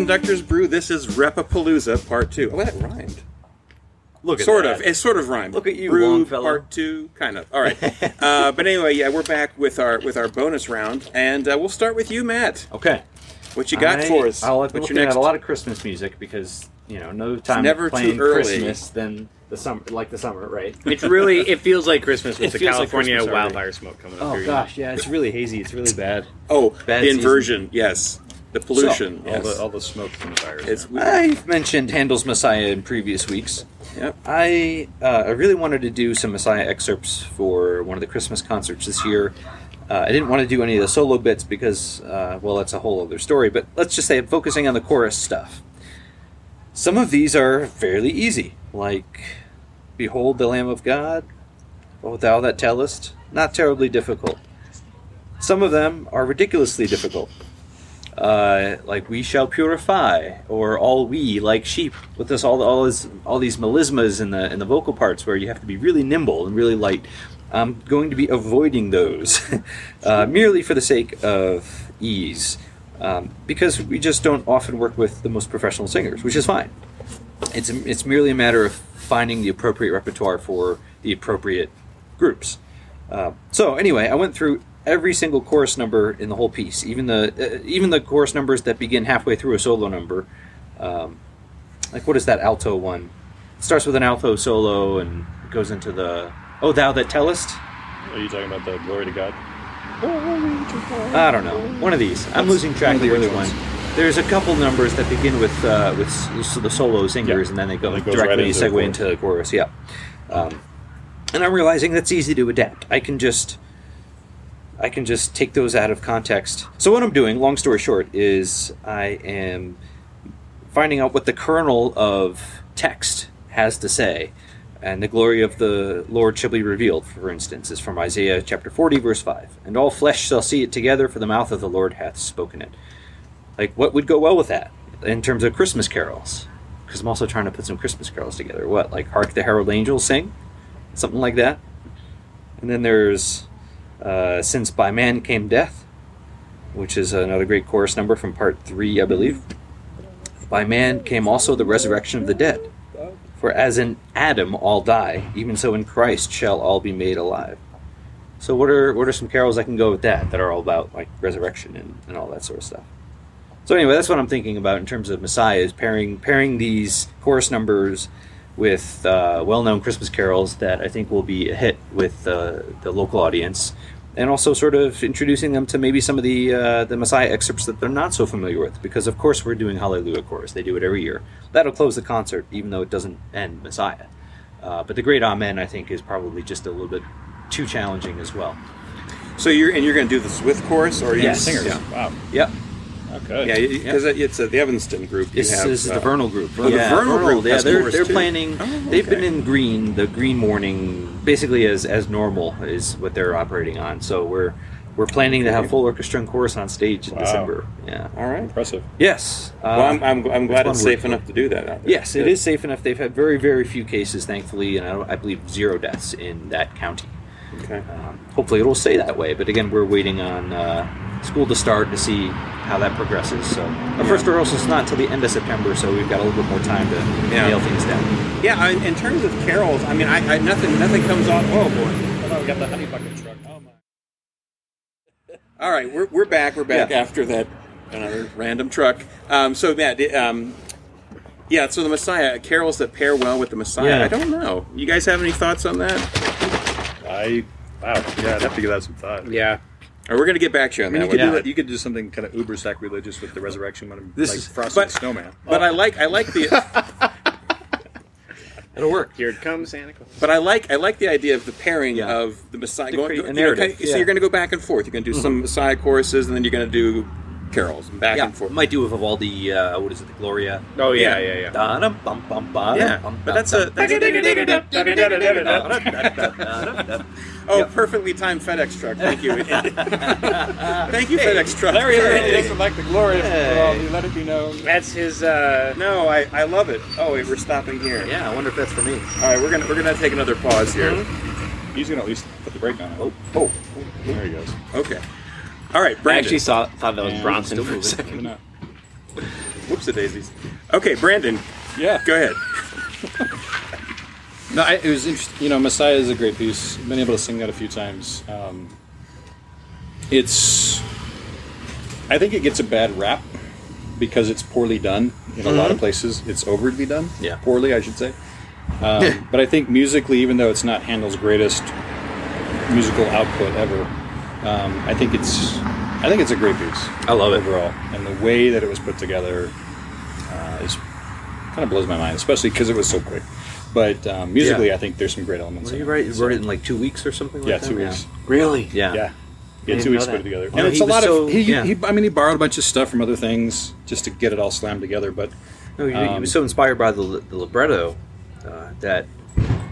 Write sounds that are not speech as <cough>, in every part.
Conductor's Brew. This is Repapalooza Part 2. Oh, that rhymed. Look at Sort that. of. It sort of rhymed. Look at you, Brew Longfellow. Part 2, kind of. All right. <laughs> uh, but anyway, yeah, we're back with our with our bonus round. And uh, we'll start with you, Matt. Okay. What you got I, for us? I'll have been What's looking your next? at a lot of Christmas music because you know no time never too early. Christmas than the summer, like the summer, right? <laughs> It's really it feels like Christmas with It the feels like California wildfire smoke coming up. Oh here. gosh, yeah, it's really hazy. It's really bad. Oh, Bad the season. inversion. Yes. The pollution. all yes. the all the smoke from the fires. it's I've mentioned Handel's Messiah in previous weeks. Yep. I uh, I really wanted to do some Messiah excerpts for one of the Christmas concerts this year. Uh, I didn't want to do any of the solo bits because, uh, well, that's a whole other story. But let's just say I'm focusing on the chorus stuff. Some of these are fairly easy, like "Behold the Lamb of God," "O Thou that tellest." Not terribly difficult. Some of them are ridiculously difficult uh, like we shall purify, or all we like sheep. With this, all all this, all these melismas in the in the vocal parts where you have to be really nimble and really light. I'm going to be avoiding those, <laughs> uh, merely for the sake of ease, um, because we just don't often work with the most professional singers, which is fine. It's it's merely a matter of finding the appropriate repertoire for the appropriate groups. Uh, so anyway, I went through every single chorus number in the whole piece, even the uh, even the chorus numbers that begin halfway through a solo number. Um, like what is that alto one? It starts with an alto solo and goes into the "Oh Thou That Tellest." Are you talking about the glory to God? I don't know. One of these. I'm losing track of the one. There's a couple numbers that begin with uh, with s- the solo singers, Yeah. and then they go And it goes directly right into the segue chorus. into the chorus. Yeah. Um, and I'm realizing that's easy to adapt. I can just I can just take those out of context. So what I'm doing, long story short, is I am finding out what the kernel of text has to say. And the glory of the Lord shall be revealed, for instance, is from Isaiah chapter 40, verse 5. And all flesh shall see it together, for the mouth of the Lord hath spoken it. Like, what would go well with that in terms of Christmas carols? Because I'm also trying to put some Christmas carols together. What, like Hark the Herald Angels Sing? Something like that? And then there's uh, Since by Man Came Death, which is another great chorus number from part 3, I believe. By man came also the resurrection of the dead. For as in Adam all die, even so in Christ shall all be made alive. So what are what are some carols I can go with that that are all about like resurrection and, and all that sort of stuff? So anyway, that's what I'm thinking about in terms of Messiah is pairing pairing these chorus numbers with uh, well-known Christmas carols that I think will be a hit with uh, the local audience, and also sort of introducing them to maybe some of the uh, the Messiah excerpts that they're not so familiar with. Because of course we're doing Hallelujah chorus; they do it every year. That'll close the concert, even though it doesn't end Messiah. Uh, but the Great Amen, I think, is probably just a little bit too challenging as well. So you're and you're going to do this with chorus, or Yes. Singers. Yeah. Wow. Yep. Okay. Yeah, because it's uh, the Evanston group. You This, have, this is uh, the Vernal group. Oh, the Vernal group Yeah, they're they're too. planning. Oh, They've been in green. The green morning, basically as as normal, is what they're operating on. So we're we're planning to have full orchestra and chorus on stage in Wow. December. Yeah. All right. Impressive. Yes. Uh, Well, I'm, I'm, I'm glad one it's safe enough to do that. Yes, it is safe enough. They've had very very few cases, thankfully, and I, I believe zero deaths in that county. Okay. Um, hopefully, it'll stay that way. But again, we're waiting on uh, school to start to see how that progresses. So our first rehearsal is not until the end of September, so we've got a little bit more time to Yeah. nail things down. Yeah, I, in terms of carols, I mean, I, I nothing nothing comes off. Oh boy! Oh, we got the honey bucket truck. Oh my. <laughs> All right, we're, we're back. We're back Yeah. after that another random truck. Um, so Matt, um, yeah. So the Messiah carols that pair well with the Messiah. Yeah. I don't know. You guys have any thoughts on that? I. Wow. Yeah, I'd have to give that some thought. Yeah. Or we're going to get back to you I on mean, you that could one. do it. You could do something kind of uber sacrilegious with the resurrection one, This like is- Frosty but- the Snowman. But I like I like the <laughs> It'll work. Here it comes, Santa Claus. but I like I like the idea of the pairing Yeah. of the Messiah. To Going, create you a know, narrative, kind of- So yeah. Mm-hmm. you're going to go back and forth. You're going to do some Messiah choruses, and then you're going to do carols and back yeah. and forth. Might do of Vivaldi. Uh, what is it? The Gloria. Oh yeah, yeah, yeah. Yeah, yeah. but that's a. A oh, perfectly timed FedEx truck. Thank you. Thank you, FedEx truck. Larry, Larry doesn't like the Gloria. Hey. Let it be known. That's his. No, I, I love it. Oh, we're stopping here. Yeah, I wonder if that's for me. All right, we're gonna we're gonna take another pause here. He's gonna at least put the brake on. It. Oh, oh, there he goes. Okay. All right, Brandon. I actually saw thought that was And Bronson still for a second. Whoops a daisies. Okay, Brandon, Yeah. go ahead. <laughs> No, I, it was interesting. You know, Messiah is a great piece. I've been able to sing that a few times. Um, it's, I think it gets a bad rap because it's poorly done in a lot of places. It's overly done. Yeah. Poorly, I should say. Um, <laughs> but I think musically, even though it's not Handel's greatest musical output ever, um, I think it's, I think it's a great piece. I love it. overall, and the way that it was put together uh, is kind of blows my mind, especially because it was so quick. But um, musically, Yeah. I think there's some great elements. Well, in you it. wrote, you So- wrote it in like two weeks or something like yeah, that? two weeks. Really? Yeah. Yeah, he had didn't two weeks to put it that. together, Well, and it's he a lot was so- of. He, yeah. he, I mean, he borrowed a bunch of stuff from other things just to get it all slammed together. But No, he, he Um, was so inspired by the, the libretto uh, that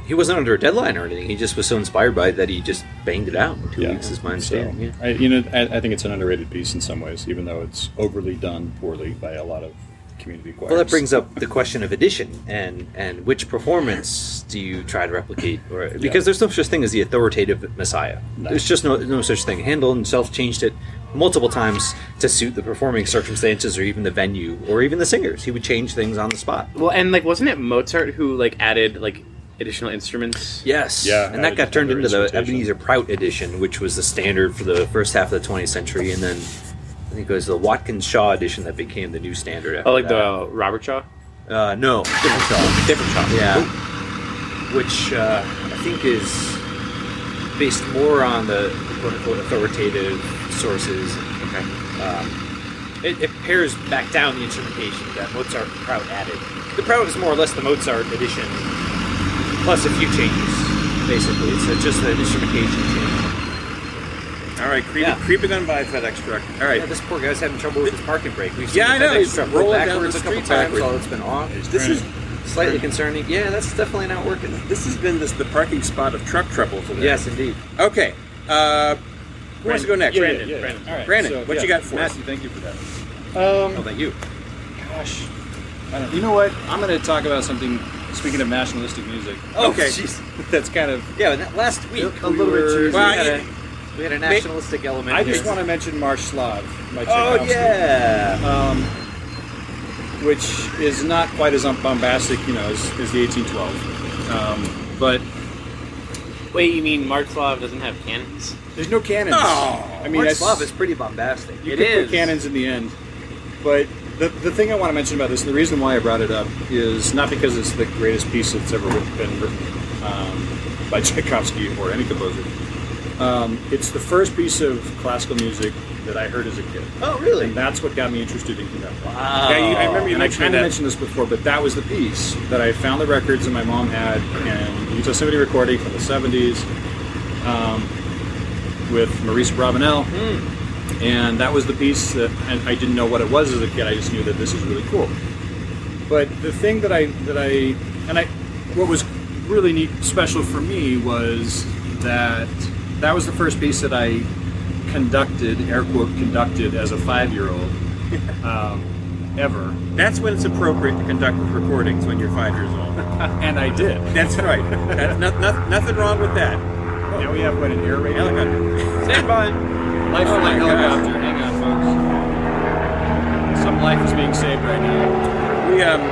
he wasn't under a deadline or anything. He just was so inspired by it that he just banged it out in two yeah, weeks, is my so, understanding. yeah. I, you know, I, I think it's an underrated piece in some ways, even though it's overly done poorly by a lot of community choirs. Well, that brings up the question of edition and and which performance do you try to replicate? Or because there's no such thing as the authoritative Messiah. No. There's just no no such thing. Handel himself changed it multiple times to suit the performing circumstances or even the venue or even the singers. He would change things on the spot. Well, and like, wasn't it Mozart who like added like additional instruments? Yes. Yeah, And that got turned into the. Ebenezer Prout edition, which was the standard for the first half of the 20th century, and then I think it was the Watkins Shaw edition that became the new standard. After Oh, like that. the Robert Shaw. Uh, no, different Shaw. Different Shaw. Yeah. Which uh, I think is based more on the quote unquote authoritative sources. Okay. Um, it, it pares back down the instrumentation that Mozart Prout added. The Prout is more or less the Mozart edition, plus a few changes, basically. It's uh, just an instrumentation change. All right, creep, Yeah. creeping on by FedEx truck. All right, Yeah, this poor guy's having trouble with his parking brake. We've seen Yeah, I the know, FedEx truck go rolling backwards a couple times while it's been off. this is Slightly concerning. Yeah, that's definitely not working. this has been this the parking spot of truck trouble today. Yes, indeed. Okay. Uh, who wants to go next? Yeah, Brandon, yeah, yeah. Brandon. All right, Brandon, so, what yeah, you got for us? Matthew, thank you for that. Oh, Um, thank you. gosh, I don't, you know what? I'm going to talk about something. Speaking of nationalistic music, Okay. jeez. <laughs> that's kind of. Yeah, and that last week A we little bit were- cheesy. we, had I- a, we had a nationalistic element. I just want to mention March Slav Oh yeah. um, which is not quite as bombastic, you know, as, as the 1812. Um, but Wait, you mean March Slav doesn't have cannons? there's no cannons. Oh, I mean, March that's, Love is pretty bombastic. you It could put cannons in the end. But the, the thing I want to mention about this, and the reason why I brought it up, is not because it's the greatest piece that's ever been written um, by <laughs> Tchaikovsky or any composer. Um, it's the first piece of classical music that I heard as a kid. Oh really? And that's what got me interested in conducting. Wow. Yeah, you- I remember you and I mentioned kind of mentioned this before, but that was the piece that I found the records that my mom had and Utah Symphony recording from the 70s um, with Maurice Abravanel. And that was the piece that and I didn't know what it was as a kid. I just knew that this is really cool. But the thing that I that I and I what was really neat special for me was that that was the first piece that I conducted, air quote conducted as a five year old <laughs> um, ever. That's when it's appropriate to conduct recordings when you're five years old. <laughs> And I did. That's right. That's not, not, nothing wrong with that. Now we have what an air raid Helicopter. Stand by. Life Oh flight my gosh. helicopter. Hang on, folks. Some life is being saved right now. We um.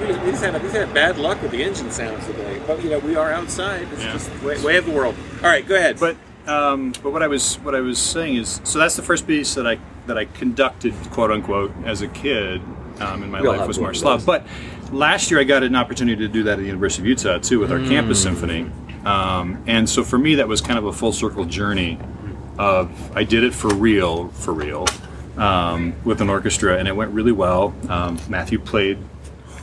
We just, we just had we just had bad luck with the engine sounds today, but you know we are outside. It's Yeah. just way, way of the world. All right, go ahead. But um, but what I was what I was saying is so that's the first piece that I that I conducted quote unquote as a kid um, in my We life was one of March Slav. those. But last year I got an opportunity to do that at the University of Utah too with our Mm. campus symphony, um, and so for me that was kind of a full circle journey of I did it for real for real um, with an orchestra and it went really well. Um, Matthew played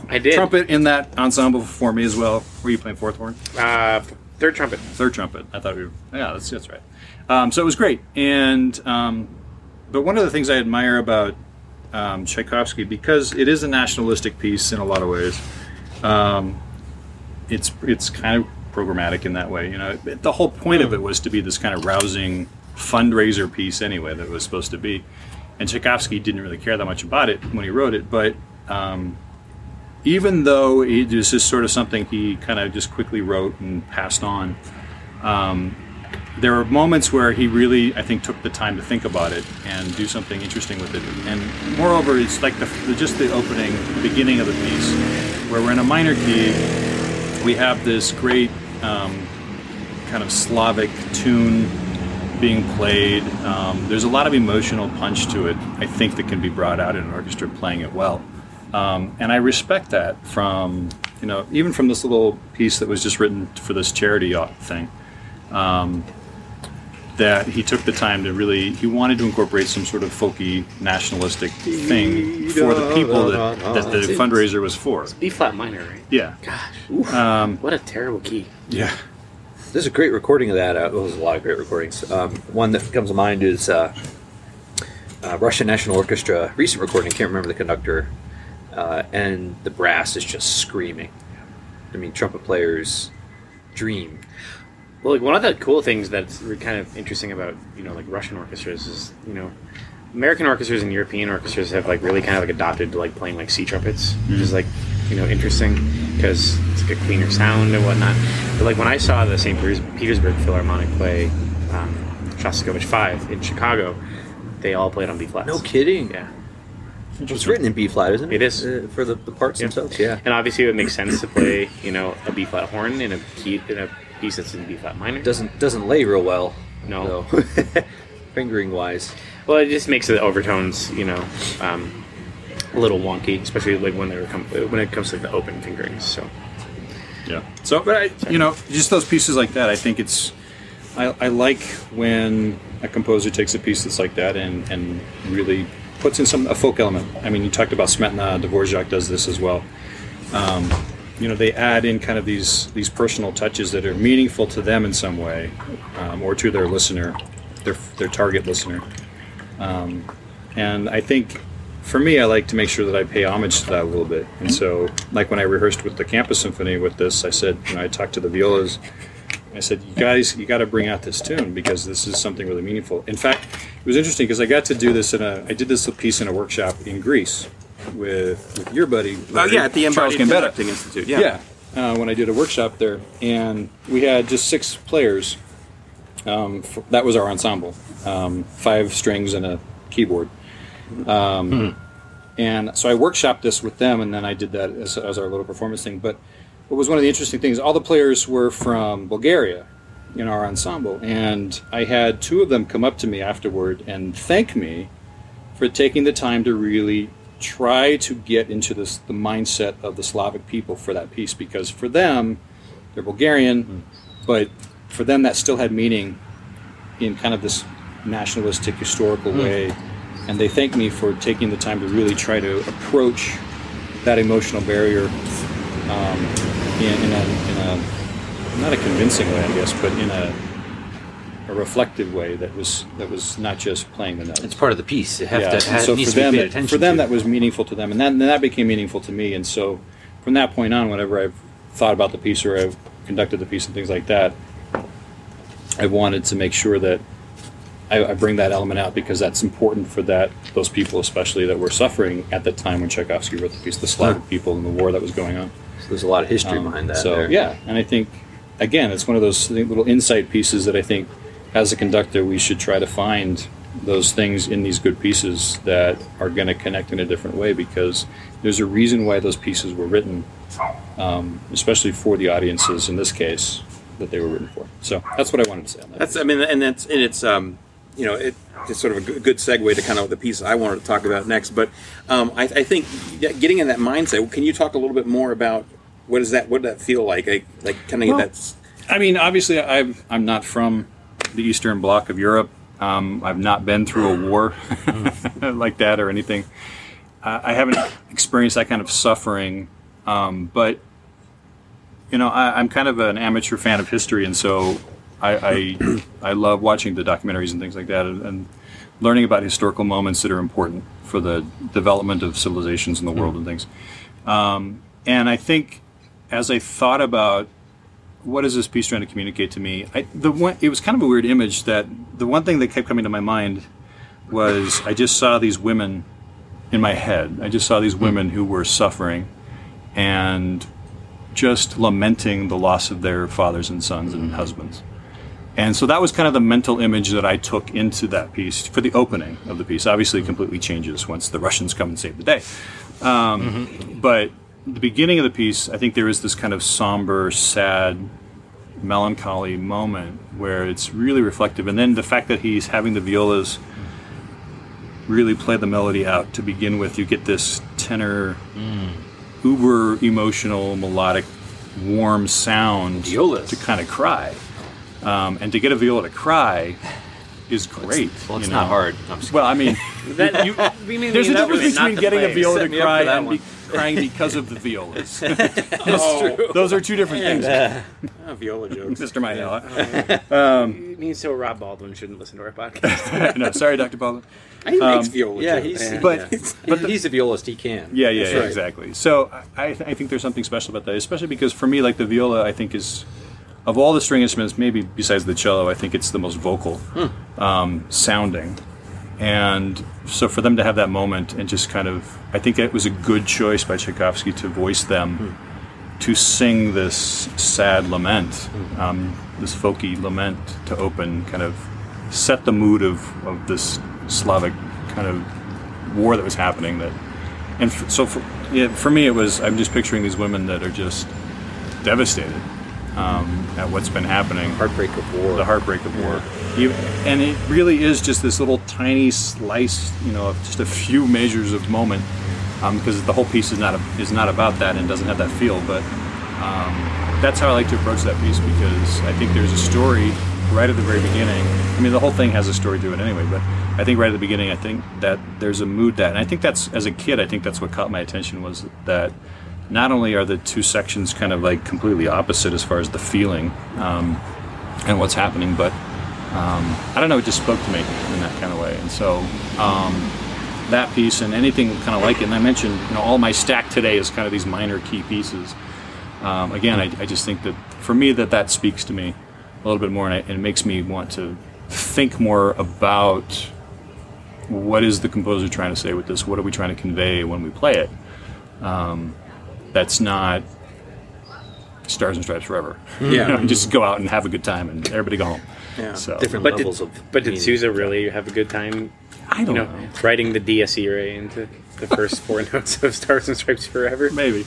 I did. trumpet in that ensemble for me as well. Were you playing fourth horn? Uh, third trumpet. third trumpet. I thought we were, yeah, that's, that's right. Um, so it was great. And, um, but one of the things I admire about um, Tchaikovsky, because it is a nationalistic piece in a lot of ways, um, it's, it's kind of programmatic in that way. You know, the whole point of it was to be this kind of rousing fundraiser piece anyway that it was supposed to be. And Tchaikovsky didn't really care that much about it when he wrote it, but um, even though it was just sort of something he kind of just quickly wrote and passed on, um, there were moments where he really, I think, took the time to think about it and do something interesting with it. And moreover, it's like the, the just the opening, the beginning of the piece, where we're in a minor key. We have this great um, kind of Slavic tune being played. Um, there's a lot of emotional punch to it. I think that can be brought out in an orchestra playing it well. Um, and I respect that from you know even from this little piece that was just written for this charity thing. Um, that he took the time to really he wanted to incorporate some sort of folky nationalistic thing for the people that, that the fundraiser was for. B flat minor, right? Yeah, Gosh, um, what a terrible key. yeah. There's a great recording of that. Uh, well, there's a lot of great recordings. Um, one that comes to mind is uh, uh, Russian National Orchestra recent recording. Can't remember the conductor, uh, and the brass is just screaming. I mean, trumpet players dream. Well, like one of the cool things that's kind of interesting about you know like Russian orchestras is you know American orchestras and European orchestras have like really kind of like adopted to like playing like C trumpets, which is like you know interesting because it's like a cleaner sound and whatnot. But like when I saw the St. Petersburg Philharmonic play um, Shostakovich Five in Chicago, they all played on B flats. No kidding. Yeah, It's written in B flat, isn't it? It is. uh, for the, the parts Yeah. themselves. Yeah. and obviously it would make sense to play you know a B flat horn in a key in a piece that's in B flat minor. Doesn't doesn't lay real well. No. <laughs> Fingering wise. Well, it just makes the overtones, you know, um, a little wonky, especially like when they come when it comes to like the open fingerings. So Yeah. So, but I, you know, just those pieces like that, I think it's. I, I like when a composer takes a piece that's like that and, and really puts in some a folk element. I mean, you talked about Smetana, Dvorak does this as well. Um, you know, they add in kind of these these personal touches that are meaningful to them in some way, um, or to their listener, their their target listener. Um, and I think for me, I like to make sure that I pay homage to that a little bit. And so, like when I rehearsed with the Campus Symphony with this, I said, you know, I talked to the violas. I said, you guys, you got to bring out this tune because this is something really meaningful. In fact, it was interesting because I got to do this in a, I did this piece in a workshop in Greece with, with your buddy. Oh yeah, at the Charles Gambetta. Institute. Yeah. Yeah, uh, when I did a workshop there, and we had just six players. Um, f that was our ensemble, um, five strings and a keyboard. Um, hmm. And so I workshopped this with them, and then I did that as, as our little performance thing. But what was one of the interesting things? All the players were from Bulgaria in our ensemble, and I had two of them come up to me afterward and thank me for taking the time to really try to get into this the mindset of the Slavic people for that piece because for them they're Bulgarian, hmm. but for them that still had meaning in kind of this nationalistic historical hmm. way, and they thank me for taking the time to really try to approach that emotional barrier um, in, in, a, in a not a convincing way, I guess, but in a a reflective way that was that was not just playing the notes It's part of the piece. It have yeah. to have, so needs for to them, that- attention for them to. that was meaningful to them, and then that became meaningful to me. And so, from that point on, whenever I've thought about the piece or I've conducted the piece and things like that, I wanted to make sure that I, I bring that element out because that's important for that those people, especially that were suffering at the time when Tchaikovsky wrote the piece, the Slavic people and the war that was going on. So there's a lot of history Um, behind that. So there. yeah, and I think again, it's one of those little insight pieces that I think, as a conductor, we should try to find those things in these good pieces that are going to connect in a different way because there's a reason why those pieces were written, um, especially for the audiences in this case that they were written for. So that's what I wanted to say on that. That's I mean, and that's and it's um, you know, it, it's sort of a good, segue to kind of the piece I wanted to talk about next. But um, I, I think getting in that mindset. Can you talk a little bit more about what is that? What did that feel like? Like, like kind of Well, that's I mean, obviously, I'm I'm not from the Eastern Bloc of Europe. Um, I've not been through a war <laughs> like that or anything. Uh, I haven't experienced that kind of suffering, um, but you know, I, I'm kind of an amateur fan of history, and so I I, I love watching the documentaries and things like that, and, and learning about historical moments that are important for the development of civilizations in the world hmm. and things. Um, and I think as I thought about what is this piece trying to communicate to me? I, the one, it was kind of a weird image that the one thing that kept coming to my mind was I just saw these women in my head. I just saw these hmm. women who were suffering and just lamenting the loss of their fathers and sons and hmm. husbands. And so that was kind of the mental image that I took into that piece for the opening of the piece. Obviously, it completely changes once the Russians come and save the day. Um, But the beginning of the piece, I think there is this kind of somber, sad, melancholy moment where it's really reflective. And then the fact that he's having the violas really play the melody out to begin with, you get this tenor, uber emotional, melodic, warm sound Violas. to kind of cry. Um, and to get a viola to cry is great. Well, it's you not hard. I'm just Well, I mean, <laughs> That, you, we mean there's a difference between the getting a viola Set to me up for cry and be <laughs> crying because of the violas. <laughs> Those- Those are two different things, Oh, viola jokes. Mr. Myhella. It means so Rob Baldwin shouldn't listen to our podcast. no, sorry, Dr. Baldwin. He makes um, viola yeah, jokes. he's But but he's a violist. He can. Yeah, yeah, yeah right. exactly. So I, I I think there's something special about that, especially because for me, like the viola, I think is of all the string instruments, maybe besides the cello, I think it's the most vocal um, sounding. And so for them to have that moment and just kind of, I think it was a good choice by Tchaikovsky to voice them to sing this sad lament, um, this folky lament to open, kind of set the mood of, of this Slavic kind of war that was happening. That, and f- so for, yeah, for me, it was I'm just picturing these women that are just devastated um, at what's been happening Heartbreak of war. the heartbreak of war. You, and it really is just this little tiny slice, you know, of just a few measures of moment, because the whole piece is not a, is not about that and doesn't have that feel. But um, that's how I like to approach that piece because I think there's a story right at the very beginning. I mean, the whole thing has a story to it anyway, but I think right at the beginning, I think that there's a mood that, and I think that's as a kid, I think that's what caught my attention was that not only are the two sections kind of like completely opposite as far as the feeling um, and what's happening, but um, I don't know, it just spoke to me in that kind of way. And so um, that piece and anything kind of like it, and I mentioned, you know, all my stack today is kind of these minor key pieces. Um, again, I, I just think that for me that that speaks to me a little bit more, and, I, and it makes me want to think more about what is the composer trying to say with this? What are we trying to convey when we play it? Um, that's not Stars and Stripes Forever. Yeah. You know, just go out and have a good time and everybody go home. Yeah. So Different But did, levels of. but did. Sousa really have a good time, I you don't know, know. writing the Dies Irae into the first four <laughs> notes of Stars and Stripes Forever? Maybe.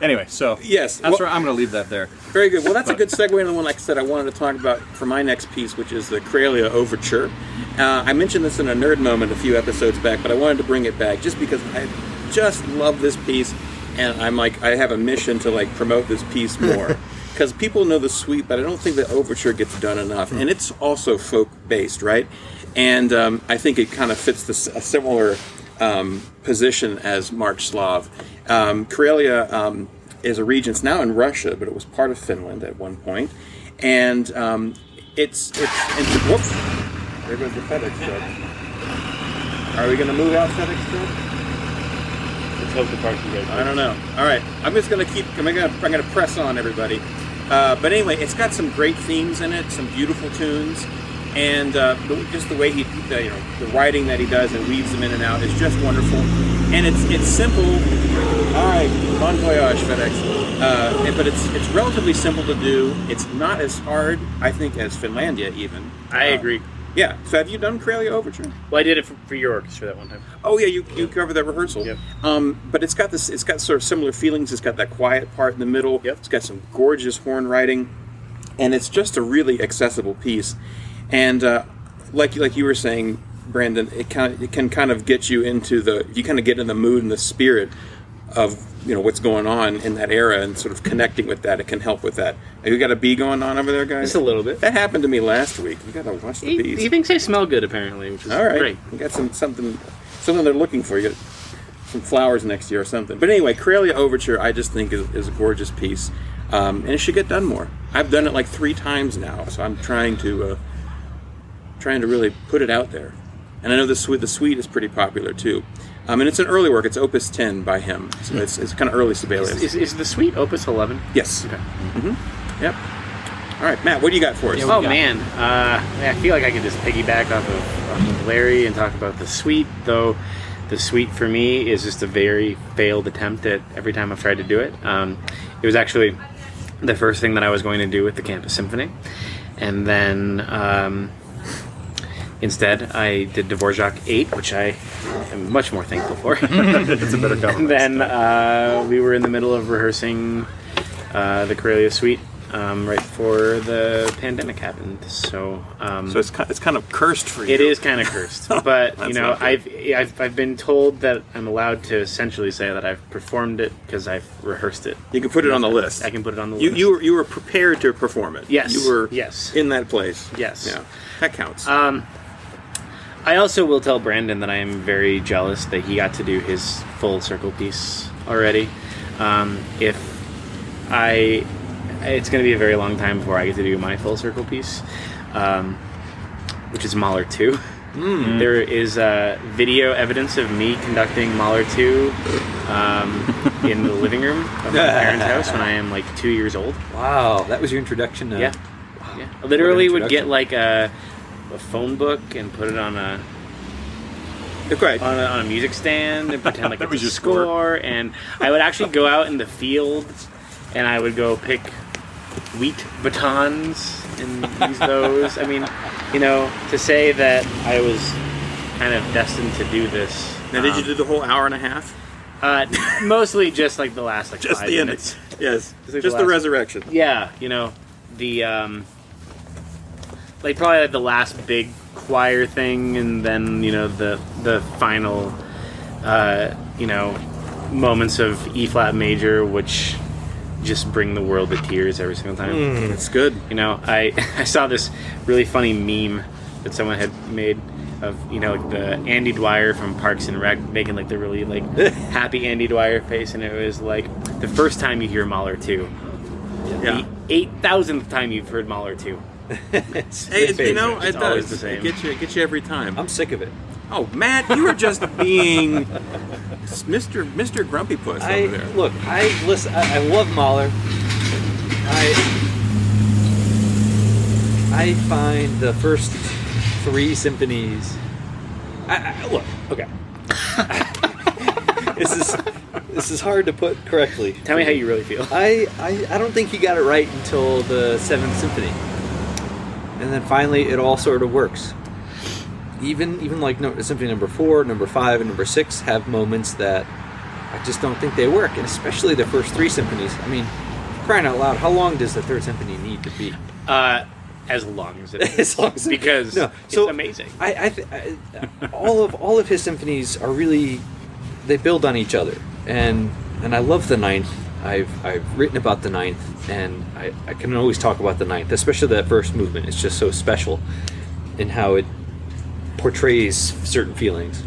anyway, so Yes, that's well- where I'm going to leave that there. Very good. Well, that's a good segue into the one, like I said, I wanted to talk about for my next piece, which is the Karelia Overture. Uh, I mentioned this in a nerd moment a few episodes back, but I wanted to bring it back just because I just love this piece, and I'm like, I have a mission to like promote this piece more. <laughs> Because people know the suite, but I don't think the overture gets done enough, and it's also folk based, right? And um, I think it kind of fits this a similar um, position as March Slav. Um, Karelia um, is a region. It's now in Russia, but it was part of Finland at one point. And um, it's it's, it's whoops. There goes the FedEx truck. Are we going to move out FedEx truck? Let's hope the goes. I don't know. All right, I'm just gonna keep. I'm gonna. I'm gonna press on everybody. Uh, but anyway, it's got some great themes in it, some beautiful tunes, and uh, just the way he, the, you know, the writing that he does and weaves them in and out is just wonderful. And it's it's simple. All right, bon voyage, FedEx. Uh, but it's it's relatively simple to do. It's not as hard, I think, as Finlandia even. I Uh, agree. Yeah. So have you done Karelia Overture? Well, I did it for, for your orchestra that one time. Oh yeah, you, you cover that rehearsal. Yep. Um, but it's got this. It's got sort of similar feelings. It's got that quiet part in the middle. Yep. It's got some gorgeous horn writing, and it's just a really accessible piece. And uh, like like you were saying, Brandon, it kind of, it can kind of get you into the. You kind of get in the mood and the spirit of you know what's going on in that era and sort of connecting with that. It can help with that. Have you got a bee going on over there, guys? Just a little bit. That happened to me last week. You got to watch the He, bees. he thinks they smell good, apparently, which is All right, great. you got some something something they're looking for. You got some flowers next year or something. But anyway, Karelia Overture, I just think is, is a gorgeous piece, um, and it should get done more. I've done it like three times now, so I'm trying to uh, trying to really put it out there. And I know the suite the suite is pretty popular too. Um, and it's an early work. It's Opus 10 by him, so it's, it's kind of early Sibelius. Is, is the suite Opus 11? yes. Okay. Yep. All right, Matt, what do you got for us? Oh man, uh, I feel like I could just piggyback off of, off of Larry and talk about the suite. Though the suite for me is just a very failed attempt at every time I've tried to do it. Um, it was actually the first thing that I was going to do with the campus symphony, and then um, instead I did Dvorak Eight, which I am much more thankful for. <laughs> It's a better <laughs> cover. then uh, we were in the middle of rehearsing uh, the Karelia Suite um, right before the pandemic happened. So, um, So it's ki- it's kind of cursed for you. it is kind of cursed, <laughs> but you know. I've, I've I've been told that I'm allowed to essentially say that I've performed it because I've rehearsed it. You can put it on the list. I can put it on the You list. you were you were prepared to perform it. Yes. You were Yes. in that place. Yes. Yeah. That counts. Um, I also will tell Brandon that I am very jealous that he got to do his full circle piece already. Um, if I, it's going to be a very long time before I get to do my full circle piece, um, which is Mahler two. <laughs> There is uh, video evidence of me conducting Mahler two um, in the living room of my parents' <laughs> house when I am like two years old. Wow, that was your introduction. To, Yeah. Yeah. I literally would get like a, a phone book and put it on a okay. on a, on a music stand and pretend <laughs> like That it's was a your score. score. And I would actually go out in the field and I would go pick wheat batons and use those. I mean, you know, to say that I was kind of destined to do this. now, did you um, do the whole hour and a half? Uh, mostly just like the last like <laughs> Just five the minutes. ending. Yes. Just like Just the the last- resurrection. Yeah, you know, the um, like probably like the last big choir thing, and then you know the the final, uh, you know, moments of E flat major, which just bring the world to tears every single time. It's good. You know, I <laughs> I saw this really funny meme that someone had made of you know like the Andy Dwyer from Parks and Rec making like the really like <laughs> happy Andy Dwyer face, and it was like the first time you hear Mahler two, Yeah. the eight thousandth time you've heard Mahler two. It's Hey, my you know. It's it does. the same. It gets you. It gets you every time. I'm sick of it. oh, Matt, you were just <laughs> being Mr. Mr. Grumpy Puss I over there. look. I listen. I, I love Mahler. I I find the first three symphonies. I, I, look. Okay. <laughs> this is this is hard to put correctly. Tell me how you really feel. I, I, I don't think he got it right until the Seventh Symphony, and then finally it all sort of works. Even even like no, Symphony Number Four, Number Five, and Number Six have moments that I just don't think they work, and especially the first three symphonies. I mean, crying out loud, how long does the Third Symphony need to be? Uh, as long as it <laughs> is, As long as it- because No, so- it's amazing. I, I, th- I all of all of his symphonies are really they build on each other, and and I love the ninth. I've I've written about the ninth, and I, I can always talk about the ninth, especially that first movement. It's just so special in how it portrays certain feelings.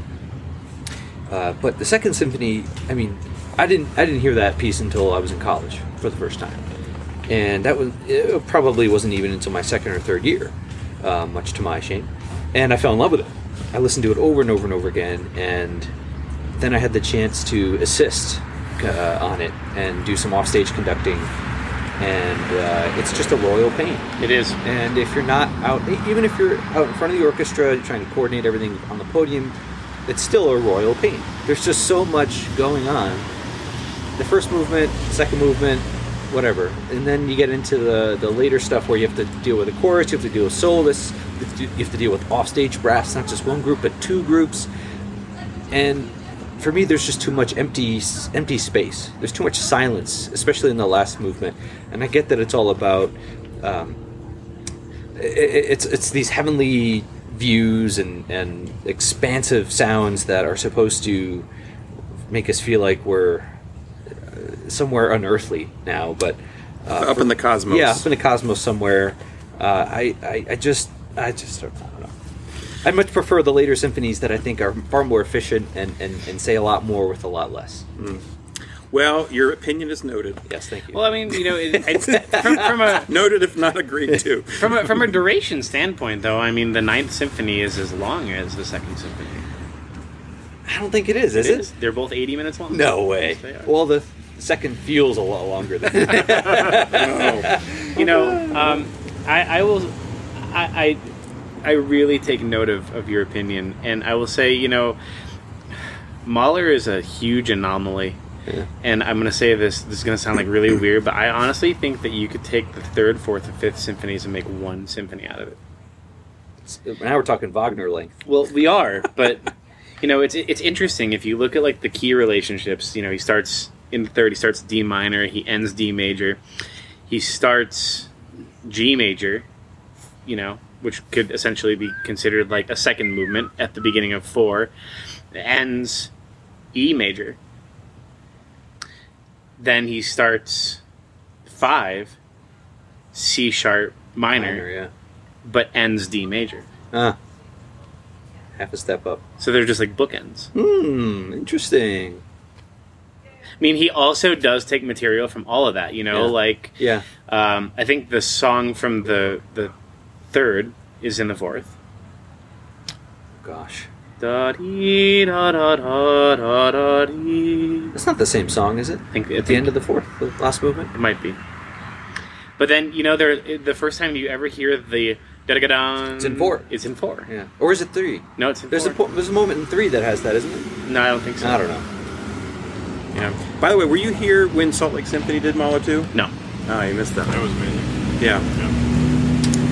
Uh, but the second symphony, I mean, I didn't I didn't hear that piece until I was in college for the first time, and that was it probably wasn't even until my second or third year, uh, much to my shame, and I fell in love with it. I listened to it over and over and over again, and then I had the chance to assist uh, on it and do some offstage conducting, and uh, it's just a royal pain. It is. And if you're not out, even if you're out in front of the orchestra trying to coordinate everything on the podium, it's still a royal pain. There's just so much going on. The first movement, second movement, whatever, and then you get into the the later stuff where you have to deal with the chorus, you have to deal with soloists, you have to, you have to deal with offstage brass, not just one group but two groups, and for me, there's just too much empty empty space. There's too much silence, especially in the last movement. And I get that it's all about um, i- i- it's it's these heavenly views and and expansive sounds that are supposed to make us feel like we're uh, somewhere unearthly now. But uh, Up in the cosmos. yeah, up in the cosmos somewhere. Uh, I, I I just I just don't know. I much prefer the later symphonies that I think are far more efficient and, and, and say a lot more with a lot less. Well, your opinion is noted. Yes, thank you. Well, I mean, you know, it, it's <laughs> from, from a Noted if not agreed to. from a, from a duration standpoint, though, I mean, the Ninth Symphony is as long as the Second Symphony. I don't think it is, is It it? is. They're both 80 minutes long. No way. Yes. Well, the second feels a lot longer than <laughs> You know, <laughs> um, I, I will. I, I I really take note of, of your opinion, and I will say, you know, Mahler is a huge anomaly, Yeah. And I'm gonna say this. This is gonna sound like really <clears throat> weird, but I honestly think that you could take the third, fourth, and fifth symphonies and make one symphony out of it. Now we're talking Wagner length. Well, we are, but you know, it's it's interesting if you look at like the key relationships. You know, he starts in the third. He starts D minor. He ends D major. He starts G major. You know, which could essentially be considered like a second movement at the beginning of four. Ends E major. Then he starts five C sharp minor, yeah. but ends D major. Ah. Half a step up. So they're just like bookends. Hmm, interesting. I mean, he also does take material from all of that. You know, Yeah. like Yeah. um, I think the song from the the third is in the fourth. Gosh. Da dee da da da da da dee. That's not the same song, is it? I think At the end of the fourth, the last movement? it might be. But then you know, there the first time you ever hear the da da da It's in four. It's in four. Yeah. Or is it three? No, it's in There's a four. po- there's a moment in three that has that, isn't it? no, I don't think so. I don't know. Yeah. By the way, were you here when Salt Lake Symphony did Mahler 2? No. Oh, you missed that. That was amazing. Yeah. Yeah.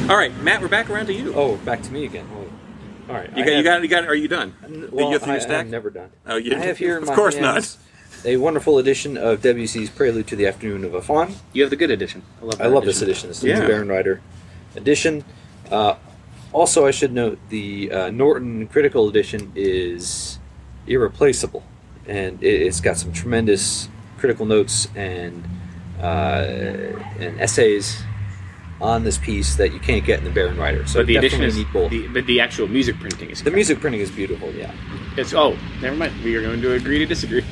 All right, Matt, we're back around to you. Oh, back to me again. All right. you I got, you have- got, you got. Are you done? N- Did you get through I, your stack? I'm never done. Oh, you I have here in Of my course hands a wonderful edition of Debussy's Prelude to the Afternoon of a Faun. You have the good edition. I love. I that love this edition. This is Yeah. the Bärenreiter edition. Uh, also, I should note the uh, Norton Critical Edition is irreplaceable, and it, it's got some tremendous critical notes and uh, and essays on this piece that you can't get in the Bärenreiter. So But the addition is the, but the actual music printing is The music printing is beautiful. Yeah. It's oh, never mind. We are going to agree to disagree.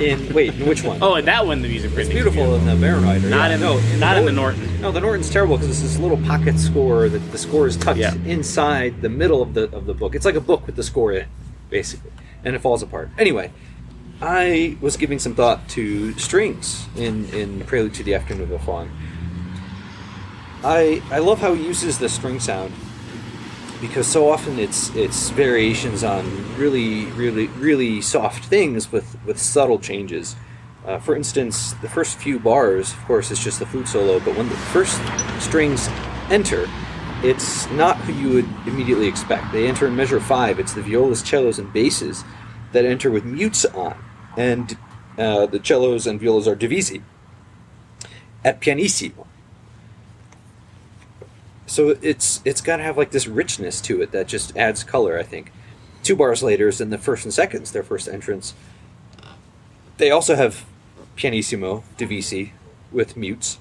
In wait, in which one? <laughs> Oh, and that one, the music it's printing. is beautiful in the Bärenreiter. Not yeah. in no, not in the Norton. No, the Norton's terrible because it's this little pocket score that the score is tucked Yeah. inside the middle of the of the book. It's like a book with the score in it, basically, and it falls apart. Anyway, I was giving some thought to strings in in Prelude to the Afternoon of a Faun. I I love how he uses the string sound because so often it's it's variations on really really really soft things with with subtle changes. Uh, for instance, the first few bars, of course, is just the flute solo, but when the first strings enter, it's not who you would immediately expect. They enter in measure five. It's the violas, cellos, and basses that enter with mutes on, and uh, the cellos and violas are divisi at pianissimo. So it's it's got to have like this richness to it that just adds color. I think. Two bars later is in the first and seconds, their first entrance. They also have pianissimo divisi with mutes,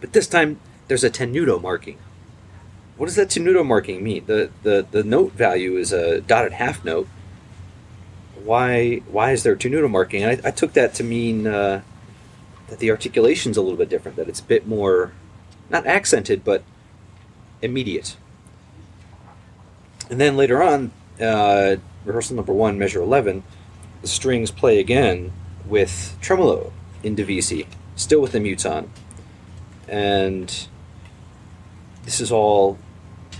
but this time there's a tenuto marking. What does that tenuto marking mean? The the the note value is a dotted half note. Why why is there a tenuto marking? I, I took that to mean uh, that the articulation's a little bit different. That it's a bit more, not accented, but immediate. And then later on, uh, rehearsal number one, measure 11, the strings play again with tremolo in divisi, still with the mutes on. And this is all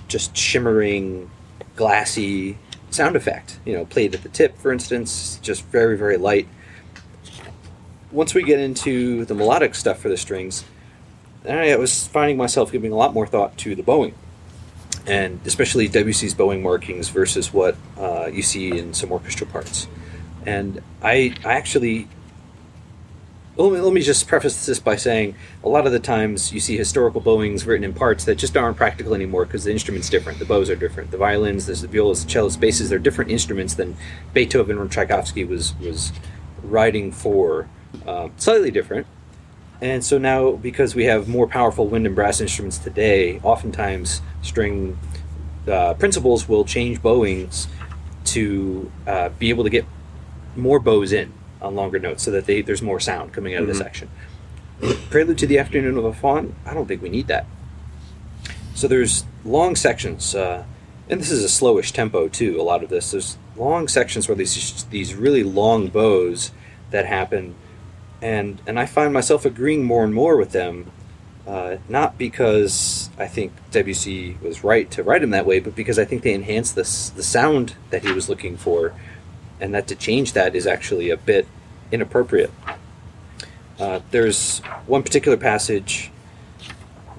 just shimmering, glassy sound effect. You know, played at the tip, for instance, just very, very light. Once we get into the melodic stuff for the strings, I was finding myself giving a lot more thought to the bowing, and especially Debussy's bowing markings versus what uh, you see in some orchestra parts. And I, I actually, let me, let me just preface this by saying a lot of the times you see historical bowings written in parts that just aren't practical anymore because the instrument's different, the bows are different, the violins, there's the violas, the cellos, basses, they're different instruments than Beethoven or Tchaikovsky was was writing for. Uh, slightly different, and so now, because we have more powerful wind and brass instruments today, oftentimes string uh, principals will change bowings to uh, be able to get more bows in on longer notes so that they, there's more sound coming out of the section. Prelude to the Afternoon of a Faun, I don't think we need that. So there's long sections, uh, and this is a slowish tempo too. A lot of this there's long sections where these these really long bows that happen, and and I find myself agreeing more and more with them, uh, not because I think Debussy was right to write him that way, but because I think they enhance this the sound that he was looking for, and that to change that is actually a bit inappropriate. Uh, there's one particular passage.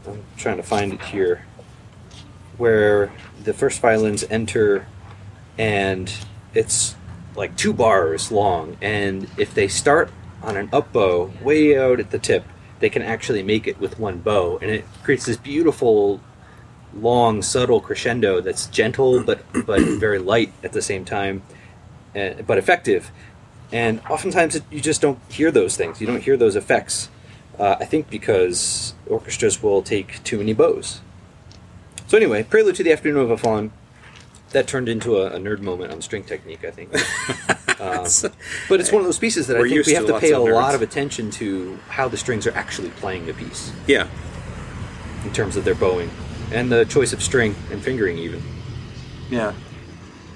I'm trying to find it here, where the first violins enter, and it's like two bars long, and if they start on an up bow way out at the tip, they can actually make it with one bow, and it creates this beautiful, long, subtle crescendo that's gentle but but <clears throat> very light at the same time, uh, but effective. And oftentimes it, you just don't hear those things. You don't hear those effects. Uh, I think because orchestras will take too many bows. So anyway, Prelude to the Afternoon of a Faun. That turned into a, a nerd moment on string technique, I think. <laughs> Um, but it's one of those pieces that I think we have to lots pay a nerds. lot of attention to how the strings are actually playing the piece Yeah. in terms of their bowing and the choice of string and fingering even. Yeah.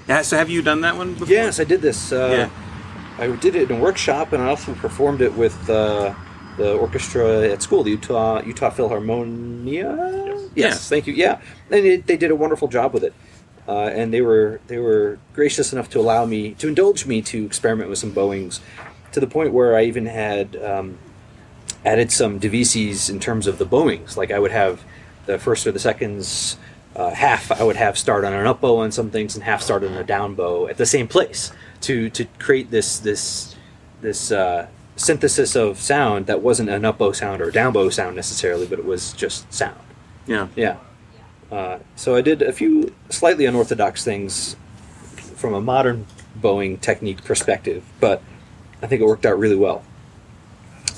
Yeah. So have you done that one before? Yes, I did this. Uh, Yeah. I did it in a workshop, and I also performed it with uh, the orchestra at school, the Utah Utah Philharmonia. Yes, Yes. thank you. Yeah, and it, they did a wonderful job with it, uh, and they were they were gracious enough to allow me to indulge me to experiment with some bowings, to the point where I even had um, added some divises in terms of the bowings. Like I would have the first or the seconds uh, half I would have start on an up bow on some things and half start on a down bow at the same place to to create this this this uh, synthesis of sound that wasn't an up bow sound or a down bow sound necessarily, but it was just sound. Yeah. Yeah. Uh, so I did a few slightly unorthodox things from a modern bowing technique perspective, but I think it worked out really well.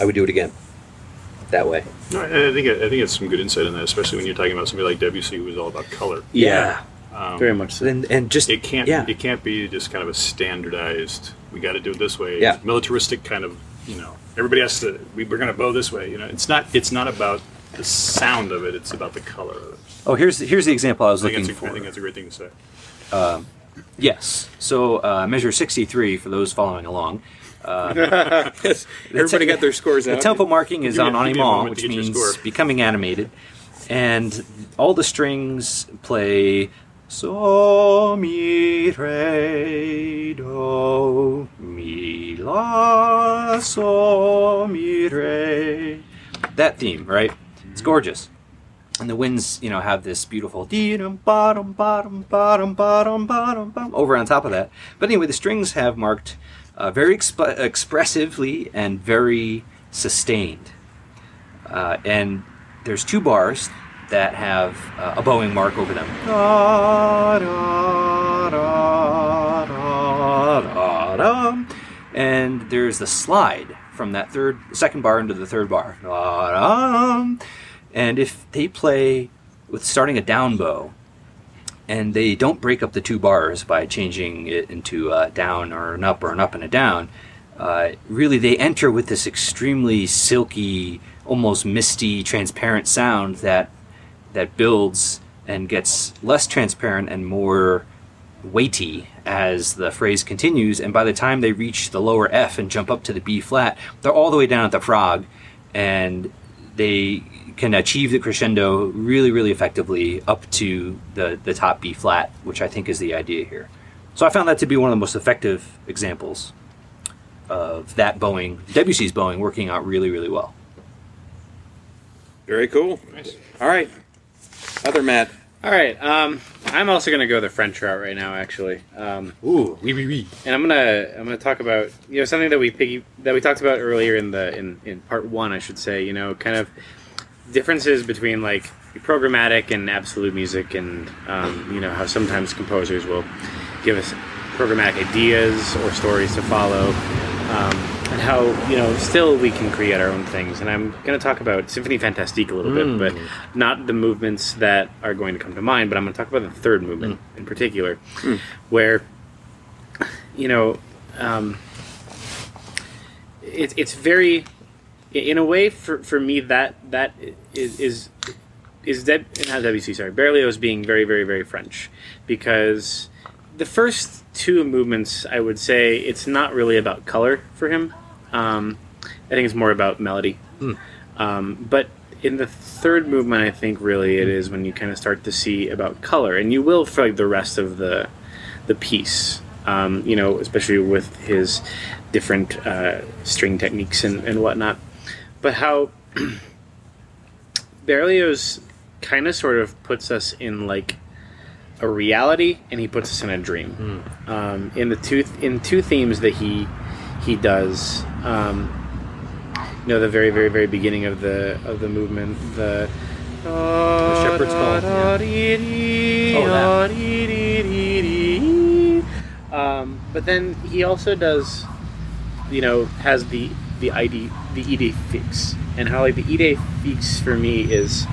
I would do it again that way. No, I I think I think it's some good insight in that, especially when you're talking about somebody like Debussy, who is all about color. Yeah. Um, Very much so. And and just It can't. Yeah. It can't be just kind of a standardized. We got to do it this way. Yeah. Militaristic kind of. You know, everybody has to. We, we're going to bow this way. You know, it's not. It's not about the sound of it. It's about the color of it. Oh, here's here's the example I was I looking a, I for. think that's a great thing to say. Yes. So uh, measure 63 for those following along. <laughs> Yes. Everybody got their scores out. The tempo marking is on give me a animal, moment which to get your means becoming animated, and all the strings play so mi re do mi la so mi re. That theme, right? It's gorgeous. And the winds, you know, have this beautiful bottom, bottom, bottom, bottom, bottom, bottom over on top of that. But anyway, the strings have marked uh, very exp- expressively and very sustained. Uh, and there's two bars that have uh, a bowing mark over them. And there's the slide from that third, second bar into the third bar. And if they play with starting a down bow, and they don't break up the two bars by changing it into a down or an up or an up and a down. Uh, really, they enter with this extremely silky, almost misty, transparent sound that that builds and gets less transparent and more weighty as the phrase continues. And by the time they reach the lower F and jump up to the B flat, they're all the way down at the frog, and they can achieve the crescendo really, really effectively up to the, the top B flat, which I think is the idea here. So I found that to be one of the most effective examples of that bowing, Debussy's bowing, working out really, really well. Very cool. Nice. All right. Other Matt. All right. Um, I'm also gonna go the French route right now, actually. Um, Ooh, oui, oui, oui. and I'm gonna I'm gonna talk about you know something that we piggy, that we talked about earlier in the in, in part one, I should say. You know, kind of differences between like programmatic and absolute music, and um, you know how sometimes composers will give us programmatic ideas or stories to follow, um, and how you know still we can create our own things. And I'm going to talk about Symphony Fantastique a little bit, but not the movements that are going to come to mind. But I'm going to talk about the third movement in particular, where you know. Um, it, it's very in a way for, for me that that is is is Deb, not WC sorry Berlioz being very very very French. Because the first two movements I would say it's not really about color for him. Um, I think it's more about melody. Um, but in the third movement I think really it is when you kind of start to see about color. And you will for like the rest of the the piece. Um, you know especially with his different uh, string techniques and, and whatnot but how <clears throat> Berlioz kind of sort of puts us in like a reality, and he puts us in a dream. Um, in the two in two themes that he he does. Um, you know, the very, very, very beginning of the of the movement, the the Shepherd's Call, Um, but then he also does, you know, has the the ID the idée fixe, and how like the idée fixe for me is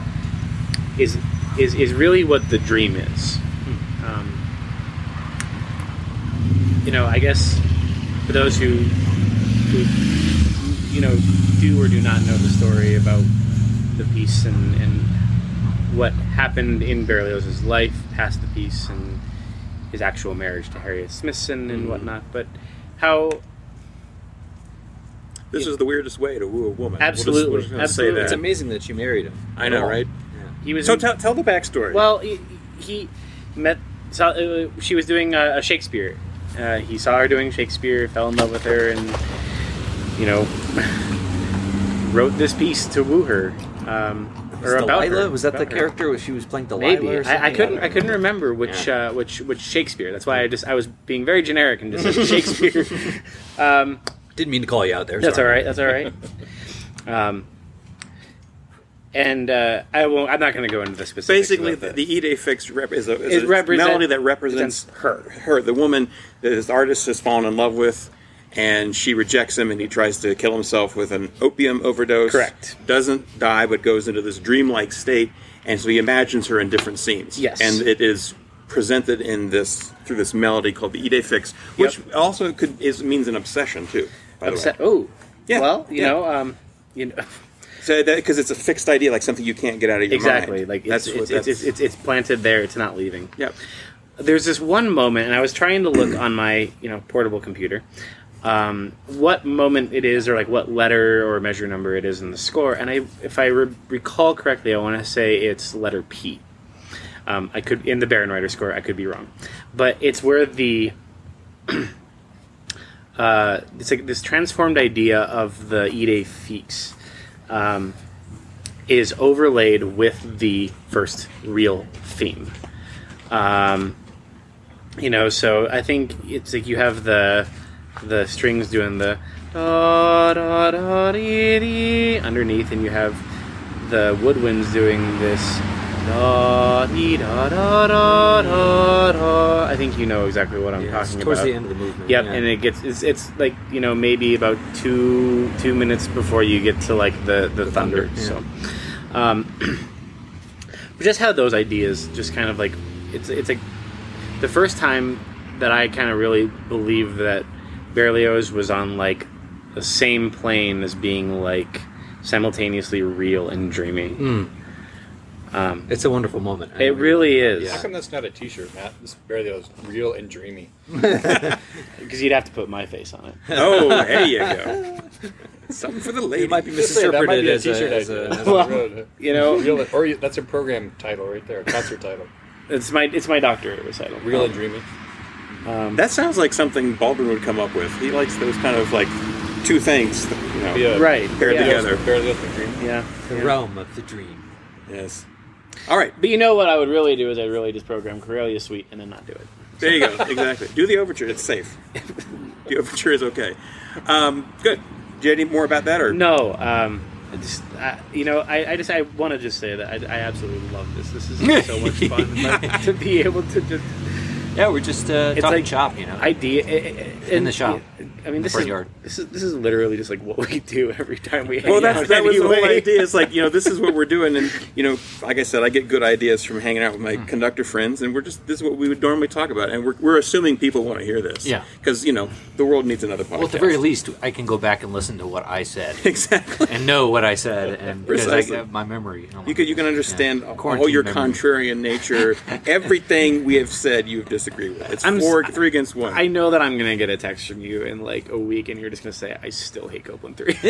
is is is really what the dream is. Um, you know, I guess for those who who you know do or do not know the story about the piece and, and what happened in Berlioz's life past the piece and his actual marriage to Harriet Smithson and whatnot, but how This is the weirdest way to woo a woman. We'll just- Absolutely. we're just Absolutely. Say It's amazing that she married him. I know, right? he was So tell, tell the backstory. Well, he, he met. Saw, uh, she was doing a, a Shakespeare. Uh, he saw her doing Shakespeare, fell in love with her, and you know, <laughs> wrote this piece to woo her. Um, Was or about Delilah? her, Was that the about her. character? Was she was playing Delilah? Maybe or something? I, I couldn't. I don't couldn't remember which uh, which which Shakespeare. That's why I just I was being very generic and just said <laughs> Shakespeare. <laughs> um, Didn't mean to call you out there. that's all sorry. right. That's all right. <laughs> Um, and uh, I won't. I'm not going to go into the specifics. Basically, about the, that. the idée fixe rep- is a, is a represent- melody that represents her, her, the woman that this artist has fallen in love with, and she rejects him, and he tries to kill himself with an opium overdose. Correct. Doesn't die, but goes into this dreamlike state, and so he imagines her in different scenes. Yes. and it is presented in this through this melody called the E Day fix, which also could is means an obsession too. By the way. Oh, Yeah, Well, you yeah. know, um, you know, <laughs> So that because it's a fixed idea, like something you can't get out of your exactly. mind. Like it's that's it's, what it's, it's, it's it's planted there. It's not leaving. Yep. There's this one moment, and I was trying to look <clears throat> on my you know portable computer, um, what moment it is, or like what letter or measure number it is in the score. And I, if I re- recall correctly, I want to say it's letter P. Um, I could in the Bärenreiter score. I could be wrong, but it's where the <clears throat> uh, it's like this transformed idea of the idée fixe um, is overlaid with the first real theme. Um, you know, so I think it's like you have the the strings doing the da da da dee, dee underneath, and you have the woodwinds doing this da dee da da da da da. I think you know exactly what I'm Yeah, it's talking towards about. the end of the movement. Yep, yeah. and it gets it's, it's like you know maybe about two two minutes before you get to like the the, thunder. thunder, So, um, <clears throat> just how those ideas just kind of like it's it's like the first time that I kind of really believe that Berlioz was on like the same plane as being like simultaneously real and dreamy. Um, It's a wonderful moment. it really is How come that's not a T-shirt, Matt? This Berlioz, real and dreamy. <laughs> because you'd have to put my face on it. Oh, <laughs> there you go. Something for the lady. It might be Just might misinterpreted be a as a, T-shirt as a, as a- Well, Real- You know, real, or you, that's a program title right there, a concert title. it's my it's my doctorate recital. Real and dreamy. Um, That sounds like something Baldwin would come up with. He likes those kind of like two things, you know. Be a- right. Paired yeah. together. Berlioz and dreamy. Yeah. the yeah. realm of the dream. Yes. All right. But you know what I would really do is I'd really just program Karelia Suite and then not do it. There you go. Exactly. Do the overture. It's safe. the overture is okay. Um, good. Do you have any more about that, or No, um, just I, you know, I, I just I want to just say that I, I absolutely love this. This is so much <laughs> fun like, to be able to just Yeah, we're just uh, It's talking like shop, you know. idea eh, In the shop. I mean, this front is yard. this is this is literally just like what we do every time we. Hang out. Well, that's out that was the whole idea. It's like you know, this is what <laughs> we're doing, and you know, like I said, I get good ideas from hanging out with my hmm. conductor friends, and we're just this is what we would normally talk about, and we're, we're assuming people want to hear this, Yeah. because you know, the world needs another podcast. well, at the very least, I can go back and listen to what I said <laughs> exactly. and know what I said, and because I have my memory. Oh, you, know, You can you can understand Yeah. all Quarantine your memory. contrarian nature, <laughs> everything we have said. You've just disagree with. It's I'm four, three against one. I know that I'm gonna get a text from you in like a week, and you're just gonna say, "I still hate Copland 3. <laughs>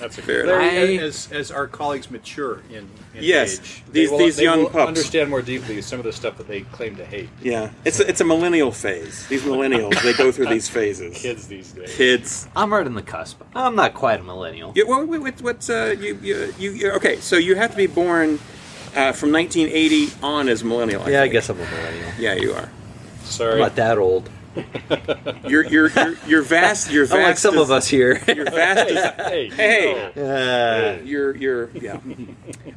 That's a Fair Larry, enough. as, as our colleagues mature in, in Yes, age, these- they will, these they young will pups. understand more deeply some of the stuff that they claim to hate. yeah, it's a, it's a millennial phase. These millennials, they go through these phases. <laughs> Kids these days. Kids. I'm right on the cusp. I'm not quite a millennial. Yeah, well, wait, wait, what's uh, you, you, you, you? Okay, so you have to be born uh, from 1980 on as millennial. I yeah, I guess I'm a millennial. Yeah, you are. Sorry. I'm not that old. You're you're you're, you're vast. You're <laughs> vast. Unlike some as- of us here. <laughs> You're vast. as- <laughs> hey, Hey. no. Uh, You're you're yeah.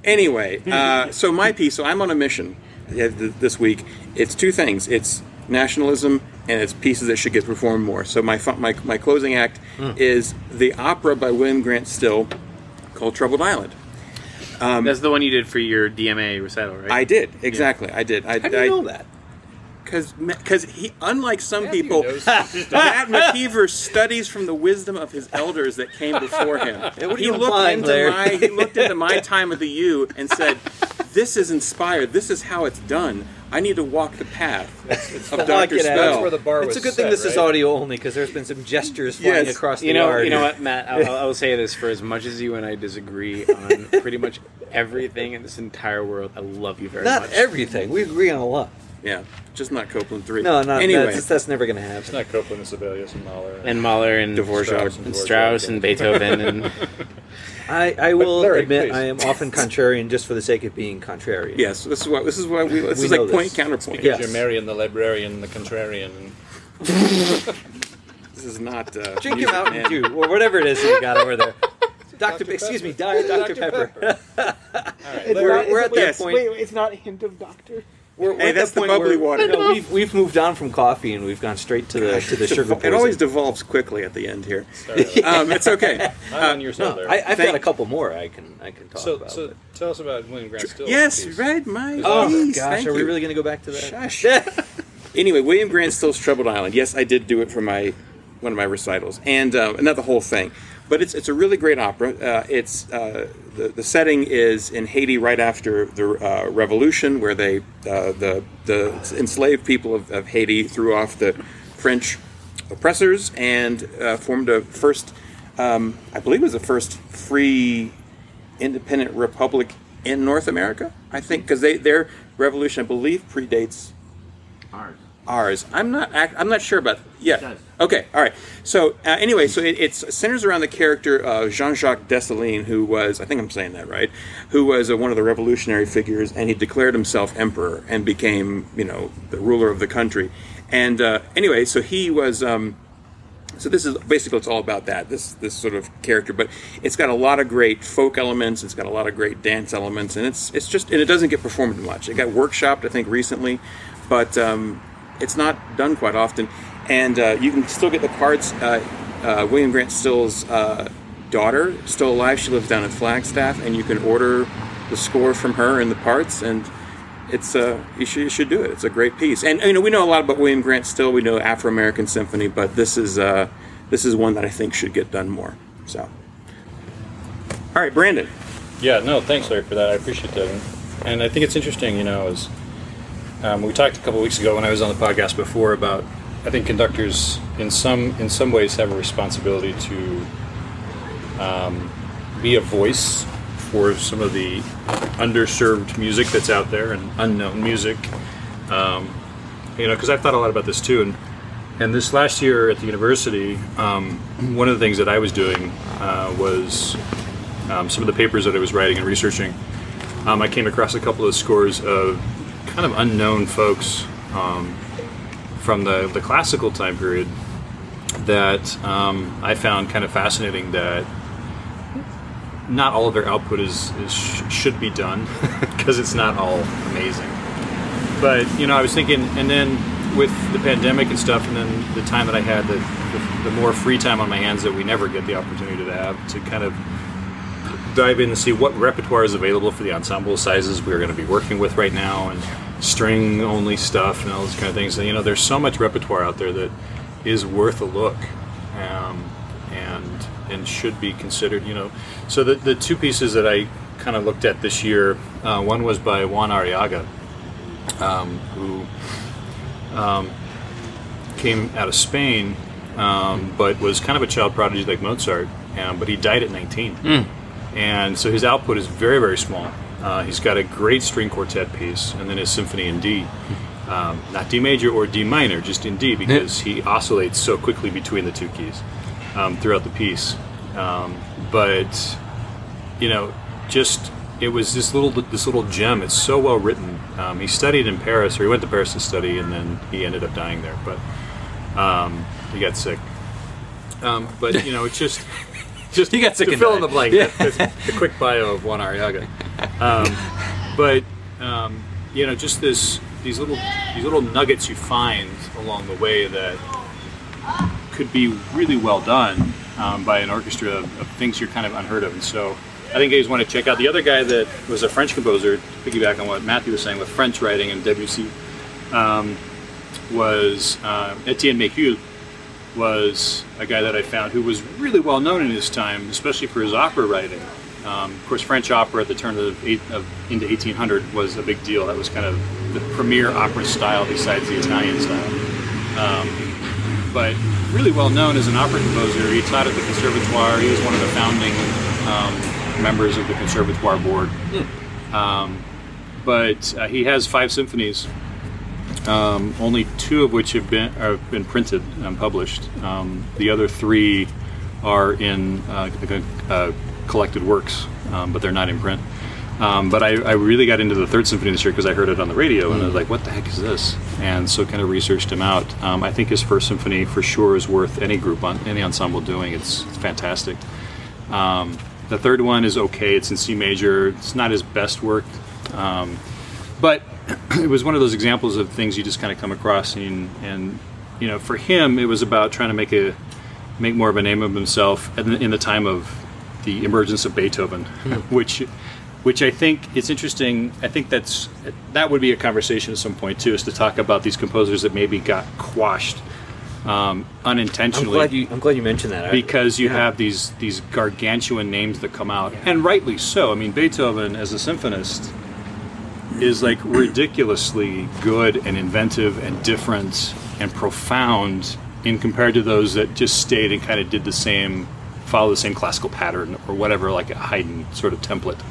Anyway, uh, so my piece. So I'm on a mission this week. It's two things. It's nationalism and it's pieces that should get performed more. So my my my closing act is the opera by William Grant Still called Troubled Island. That's the one you did for your DMA recital, right? I did exactly. I did. I, how do you I, know that? Because because he unlike some Matthew people. Matt McKeever studies from the wisdom of his elders that came before him. <laughs> what he looked implying into there? my he looked into my <laughs> time of the U and said, "This is inspired. This is how it's done. I need to walk the path of Lock Doctor. Spell." That's where the bar It's was a good thing set, this is audio only because there's been some gestures flying Yes. across the You know, yard. you know what, <laughs> Matt? I'll, I'll say this: for as much as you and I disagree on pretty much everything in this entire world, I love you very Not much. everything. We agree on a lot. Yeah, just not Copland three. No, not anyway. That's, that's never going to happen. It's not Copland and Sibelius and Mahler. and Mahler and Dvorak. Strauss and and Strauss and Beethoven and <laughs> I, I will Larry, admit please. I am often contrarian just for the sake of being contrarian. yes, this is why this is why we this We is know like point this. counterpoint. Yes. You're Marian, the librarian, the contrarian. <laughs> This is not uh, Drink music, your Mountain. Dew or whatever it is that you got over there. <laughs> Doctor, Dr. excuse me, Diet Dr. Pepper. All right, We're, we're at that Yes. point. it's not a hint of doctor. We're, we're Hey, that's that the point bubbly where, water. No, we've we've moved on from coffee and we've gone straight to the to the sugar Devol- poison. It always devolves quickly at the end here. <laughs> Um, it's okay. <laughs> I'm on your side, no, Larry. I, I've Thank- got a couple more I can I can talk so, about. so but- tell us about William Grant Still. Yes, piece. right, my oh piece, gosh, thank are we you. really going to go back to that? Shush. <laughs> Anyway, William Grant Still's Troubled Island. Yes, I did do it for my one of my recitals, and uh, not the whole thing, but it's it's a really great opera. Uh, it's uh, the the setting is in Haiti right after the uh, revolution, where they uh, the the enslaved people of, of Haiti threw off the French oppressors and uh, formed a first, um, I believe, it was the first free independent republic in North America. I think because their revolution, I believe, predates Ours. Ours. I'm not. act- I'm not sure about. Yeah. Okay. All right. So uh, anyway, so it it's centers around the character of Jean-Jacques Dessalines, who was. I think I'm saying that right. Who was uh, one of the revolutionary figures, and he declared himself emperor and became, you know, the ruler of the country. And uh, anyway, so he was. Um, so this is basically it's all about that this this sort of character, but it's got a lot of great folk elements. It's got a lot of great dance elements, and it's it's just and it doesn't get performed much. It got workshopped, I think, recently, but um, it's not done quite often. And uh, you can still get the parts. Uh, uh, William Grant Still's uh, daughter still alive. She lives down in Flagstaff, and you can order the score from her and the parts and it's uh you should, you should do it. It's a great piece, and you know we know a lot about William Grant Still. We know Afro American Symphony, but this is uh this is one that I think should get done more. So, all right, Brandon. Yeah, no, thanks, Larry, for that. I appreciate that. And, and I think it's interesting, you know, as um, we talked a couple weeks ago when I was on the podcast before about, I think conductors in some in some ways have a responsibility to um, be a voice for some of the underserved music that's out there and unknown music. Um, you know, because I've thought a lot about this too, and and this last year at the university, um, one of the things that I was doing uh, was um, some of the papers that I was writing and researching, um, I came across a couple of scores of kind of unknown folks um, from the, the classical time period that um, I found kind of fascinating that not all of their output is, is sh- should be done <laughs> because it's not all amazing. But you know, I was thinking, and then with the pandemic and stuff, and then the time that I had, the, the, the more free time on my hands that we never get the opportunity to have, to kind of dive in and see what repertoire is available for the ensemble sizes we're going to be working with right now, and string only stuff and all those kind of things. And you know, there's so much repertoire out there that is worth a look, um, and and should be considered. You know, so the the two pieces that I kind of looked at this year, uh, one was by Juan Arriaga, um, who um, came out of Spain, um, but was kind of a child prodigy like Mozart. Um, but he died at 19, and so his output is very very small. Uh, he's got a great string quartet piece, and then his symphony in D. Um, not D major or D minor, just in D, because he oscillates so quickly between the two keys um, throughout the piece. Um, but you know, just it was this little this little gem. It's so well written. Um, he studied in Paris, or he went to Paris to study, and then he ended up dying there. But um, he got sick. Um, but you know, it's just <laughs> just He got sick to fill in the blank. Yeah. the quick bio of Juan Arriaga. Um, but um, you know, just this these little these little nuggets you find along the way that could be really well done um, by an orchestra of, of things you're kind of unheard of. And so I think you guys want to check out the other guy that was a French composer, piggyback on what Matthew was saying with French writing and Debussy, um, was uh, Etienne Méhul was a guy that I found who was really well known in his time, especially for his opera writing. Um, of course, French opera at the turn of, eight, of into 1800 was a big deal. That was kind of the premier opera style besides the Italian style. Um, but really well known as an opera composer. He taught at the Conservatoire. He was one of the founding um, members of the Conservatoire board. Um, but uh, he has five symphonies, um, only two of which have been have been printed and published. Um, the other three are in uh, uh, collected works, um, but they're not in print. Um, but I, I really got into the third symphony this year because I heard it on the radio and I was like, "What the heck is this?" And so kind of researched him out. Um, I think his first symphony for sure is worth any group on any ensemble doing. It's, it's fantastic. Um, the third one is okay. It's in C major. It's not his best work, um, but <clears throat> it was one of those examples of things you just kind of come across. And, and you know, for him, it was about trying to make a make more of a name of himself in the, in the time of the emergence of Beethoven, which which I think it's interesting. I think that's that would be a conversation at some point too, is to talk about these composers that maybe got quashed um, I'm unintentionally glad you. I'm glad you mentioned that. Because you yeah. have these these gargantuan names that come out, and rightly so. I mean, Beethoven as a symphonist is like ridiculously good and inventive and different and profound in compared to those that just stayed and kind of did the same, follow the same classical pattern or whatever, like a Haydn sort of template.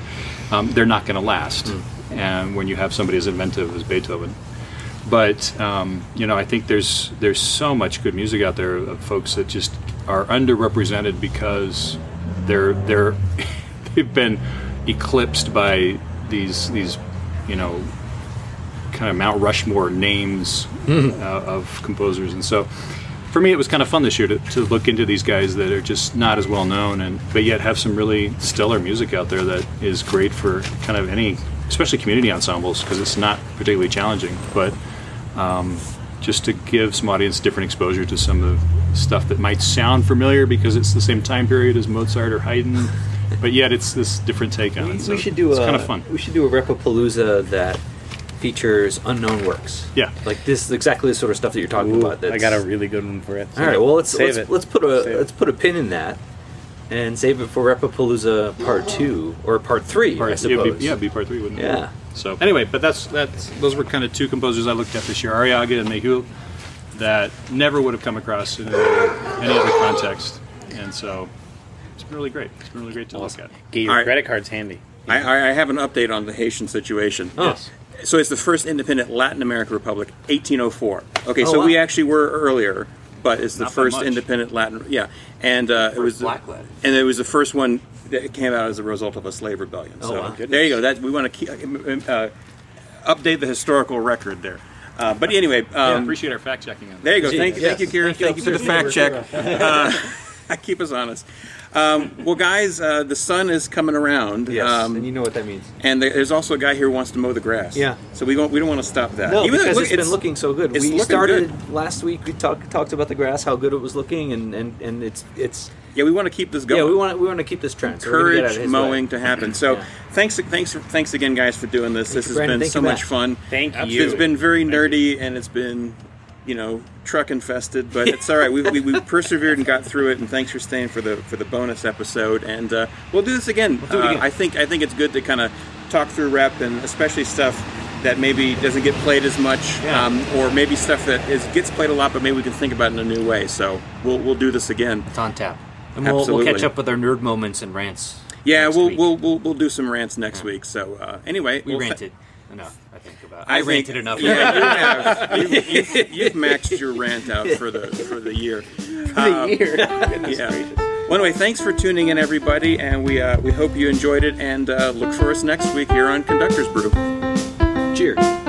Um, they're not going to last, and when you have somebody as inventive as Beethoven. But um, you know, I think there's there's so much good music out there of folks that just are underrepresented because they're they're <laughs> they've been eclipsed by these these you know kind of Mount Rushmore names uh, of composers, and so for me it was kind of fun this year to, to look into these guys that are just not as well known and but yet have some really stellar music out there that is great for kind of any especially community ensembles because it's not particularly challenging but um, just to give some audience different exposure to some of the stuff that might sound familiar because it's the same time period as Mozart or Haydn but yet it's this different take on We, it so we should do it's a kind of fun. We should do a Repapalooza that features unknown works. Yeah. like this is exactly the sort of stuff that you're talking Ooh, about. I got a really good one for it. All right, well let's let's, let's put a Save let's put a pin in that, and save it for Repapalooza Part Two or Part Three, I Part- suppose. Yeah, be, yeah, be part three, wouldn't it? Yeah. So anyway, but that's that's those were kind of two composers I looked at this year, Arriaga and Mehul, that never would have come across in any, any other context, and so it's been really great. It's been really great to look at. Get your All right. credit cards handy. I, I I have an update on the Haitian situation. Oh. Yes. So it's the first independent Latin American republic, 1804. Okay, Oh, so wow. we actually were earlier, but it's the Not first independent Latin. Yeah, and uh, it was the, black Latin. and it was the first one that came out as a result of a slave rebellion. Oh, so wow. there you go. That we want to keep, uh, update the historical record there. Uh, but anyway, Yeah, um, appreciate our fact checking on that. there you go. Thank, you, thank you, yes. Kieran. Thank Thank, you you for the fact check. <laughs> Keep us honest. Um, well, guys, uh, the sun is coming around. Yes, um, and you know what that means. and there's also a guy here who wants to mow the grass. Yeah. So we don't we don't want to stop that. No, Even though because look, it's been looking so good. it's We started good. last week. We talked talked about the grass, how good it was looking, and and, and it's it's Yeah, we want to keep this going. yeah. We want we want to keep this trend. so we're gonna get out encourage of his mowing way. to happen. So Yeah. thanks thanks thanks again, guys, for doing this. this has Brandon. been so much fun. Thank you. It's been very nerdy and it's been you know truck infested, but it's all right. We, we, we persevered and got through it. And thanks for staying for the for the bonus episode. And uh, we'll do this again. do it Uh. I think I think it's good to kind of talk through rep and especially stuff that maybe doesn't get played as much, Yeah. um, or maybe stuff that is gets played a lot, but maybe we can think about it in a new way. So we'll we'll do this again. It's on tap. And we'll, we'll catch up with our nerd moments and rants. Yeah, next we'll, week. we'll we'll we'll do some rants next week. So uh, anyway, we well, th- ranted enough. I think about. I I, ranted enough. Yeah, you have. <laughs> You've, you've, you've maxed your rant out for the for the year. <laughs> Um, the year. Goodness yeah. gracious. Well, anyway, thanks for tuning in, everybody, and we uh, we hope you enjoyed it. And uh, look for us next week here on Conductors Brew. Cheers.